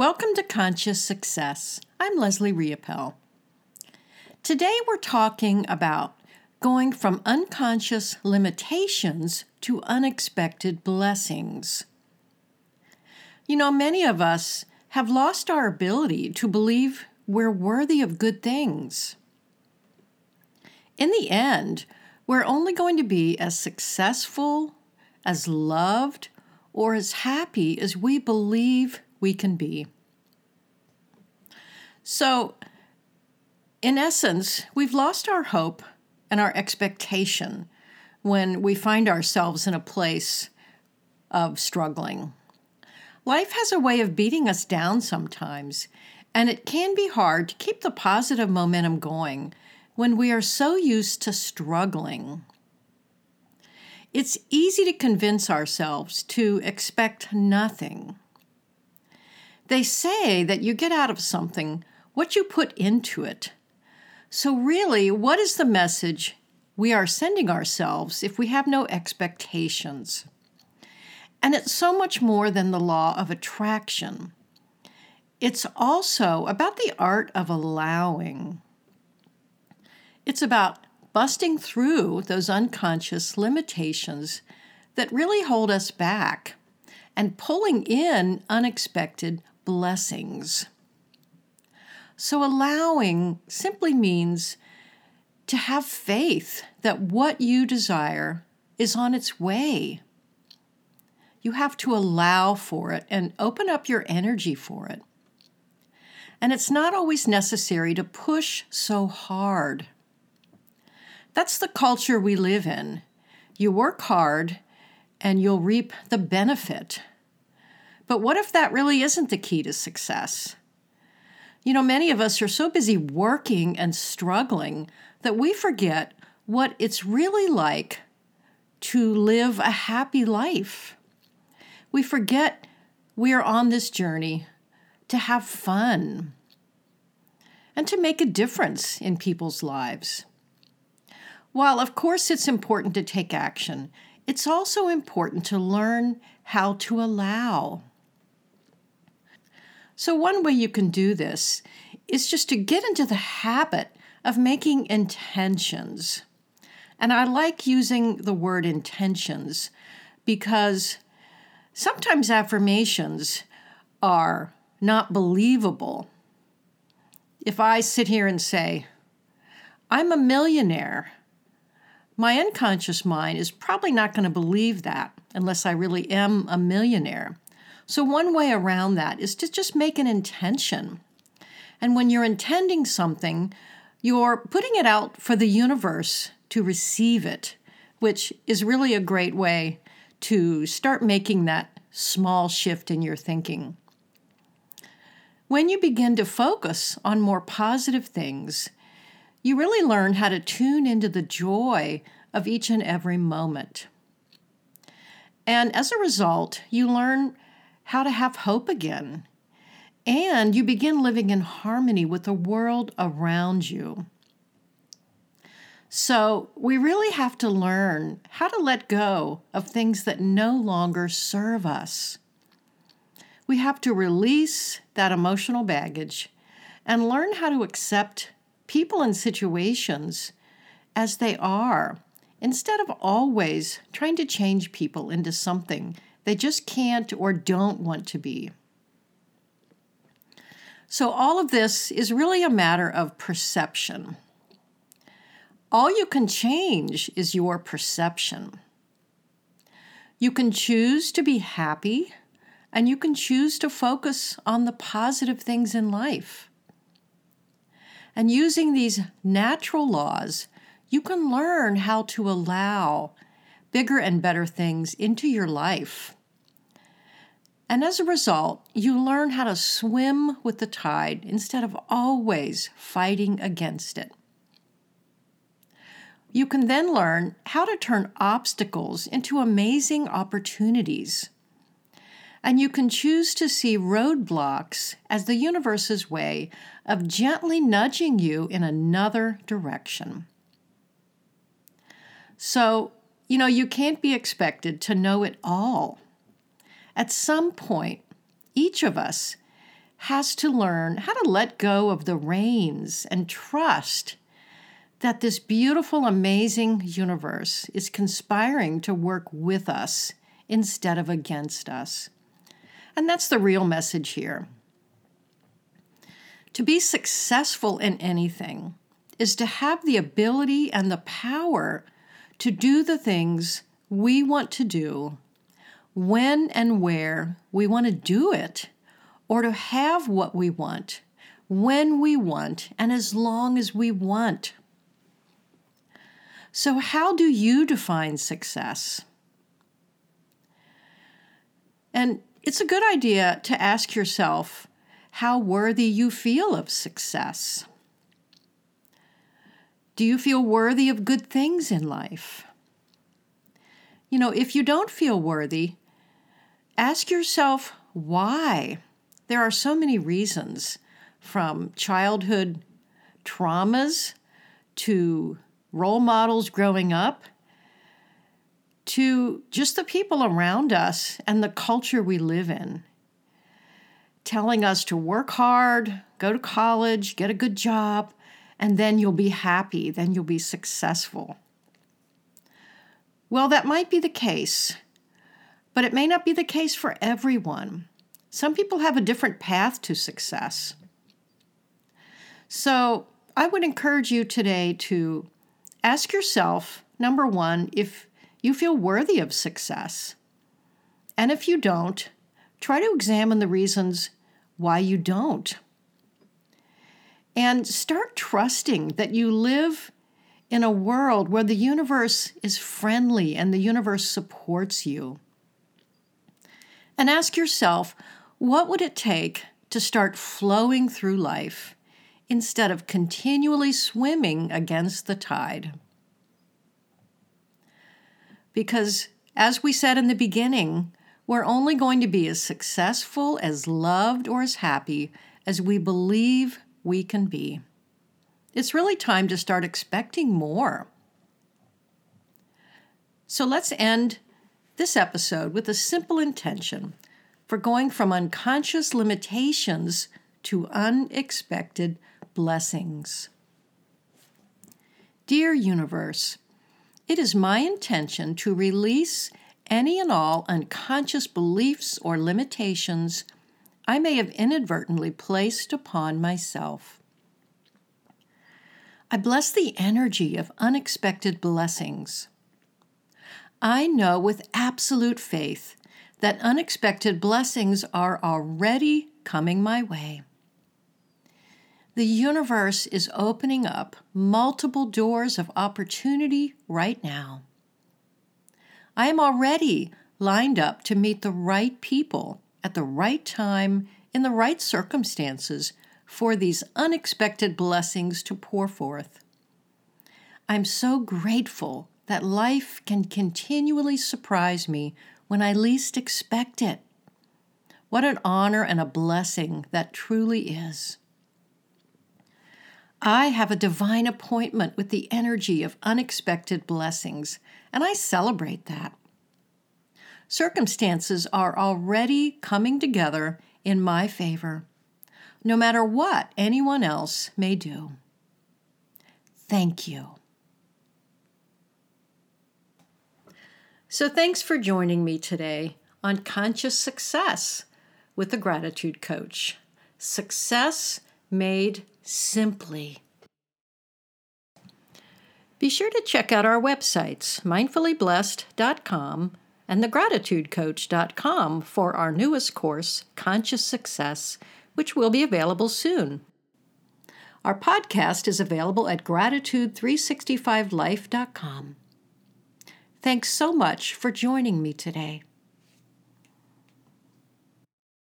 Welcome to Conscious Success. I'm Leslie Riopel. Today we're talking about going from unconscious limitations to unexpected blessings. You know, many of us have lost our ability to believe we're worthy of good things. In the end, we're only going to be as successful, as loved, or as happy as we believe we can be. So, in essence, we've lost our hope and our expectation when we find ourselves in a place of struggling. Life has a way of beating us down sometimes, and it can be hard to keep the positive momentum going when we are so used to struggling. It's easy to convince ourselves to expect nothing. They say that you get out of something what you put into it. So, really, what is the message we are sending ourselves if we have no expectations? And it's so much more than the law of attraction. It's also about the art of allowing. It's about busting through those unconscious limitations that really hold us back and pulling in unexpected blessings. So, allowing simply means to have faith that what you desire is on its way. You have to allow for it and open up your energy for it. And it's not always necessary to push so hard. That's the culture we live in. You work hard and you'll reap the benefit. But what if that really isn't the key to success? You know, many of us are so busy working and struggling that we forget what it's really like to live a happy life. We forget we are on this journey to have fun and to make a difference in people's lives. While, of course, it's important to take action, it's also important to learn how to allow. So, one way you can do this is just to get into the habit of making intentions. And I like using the word intentions because sometimes affirmations are not believable. If I sit here and say, I'm a millionaire, my unconscious mind is probably not going to believe that unless I really am a millionaire. So, one way around that is to just make an intention. And when you're intending something, you're putting it out for the universe to receive it, which is really a great way to start making that small shift in your thinking. When you begin to focus on more positive things, you really learn how to tune into the joy of each and every moment. And as a result, you learn how to have hope again. And you begin living in harmony with the world around you. So, we really have to learn how to let go of things that no longer serve us. We have to release that emotional baggage and learn how to accept people and situations as they are instead of always trying to change people into something they just can't or don't want to be. So, all of this is really a matter of perception. All you can change is your perception. You can choose to be happy, and you can choose to focus on the positive things in life. And using these natural laws, you can learn how to allow bigger and better things into your life. And as a result, you learn how to swim with the tide instead of always fighting against it. You can then learn how to turn obstacles into amazing opportunities. And you can choose to see roadblocks as the universe's way of gently nudging you in another direction. So, you know, you can't be expected to know it all. At some point, each of us has to learn how to let go of the reins and trust that this beautiful, amazing universe is conspiring to work with us instead of against us. And that's the real message here. To be successful in anything is to have the ability and the power to do the things we want to do when and where we want to do it or to have what we want, when we want, and as long as we want. So, how do you define success? And it's a good idea to ask yourself how worthy you feel of success. Do you feel worthy of good things in life? You know, if you don't feel worthy, ask yourself why. There are so many reasons from childhood traumas to role models growing up to just the people around us and the culture we live in, telling us to work hard, go to college, get a good job, and then you'll be happy, then you'll be successful. Well, that might be the case, but it may not be the case for everyone. Some people have a different path to success. So I would encourage you today to ask yourself number one, if you feel worthy of success. And if you don't, try to examine the reasons why you don't. And start trusting that you live in a world where the universe is friendly and the universe supports you. And ask yourself, what would it take to start flowing through life instead of continually swimming against the tide? Because, as we said in the beginning, we're only going to be as successful, as loved, or as happy as we believe we can be. It's really time to start expecting more. So let's end this episode with a simple intention for going from unconscious limitations to unexpected blessings. Dear Universe, it is my intention to release any and all unconscious beliefs or limitations I may have inadvertently placed upon myself. I bless the energy of unexpected blessings. I know with absolute faith that unexpected blessings are already coming my way. The universe is opening up multiple doors of opportunity right now. I am already lined up to meet the right people at the right time in the right circumstances for these unexpected blessings to pour forth. I'm so grateful that life can continually surprise me when I least expect it. What an honor and a blessing that truly is. I have a divine appointment with the energy of unexpected blessings, and I celebrate that. Circumstances are already coming together in my favor, no matter what anyone else may do. Thank you. So, thanks for joining me today on Conscious Success with the Gratitude Coach. Success made simply. Be sure to check out our websites, mindfullyblessed.com and thegratitudecoach.com, for our newest course, Conscious Success, which will be available soon. Our podcast is available at gratitude365life.com. Thanks so much for joining me today.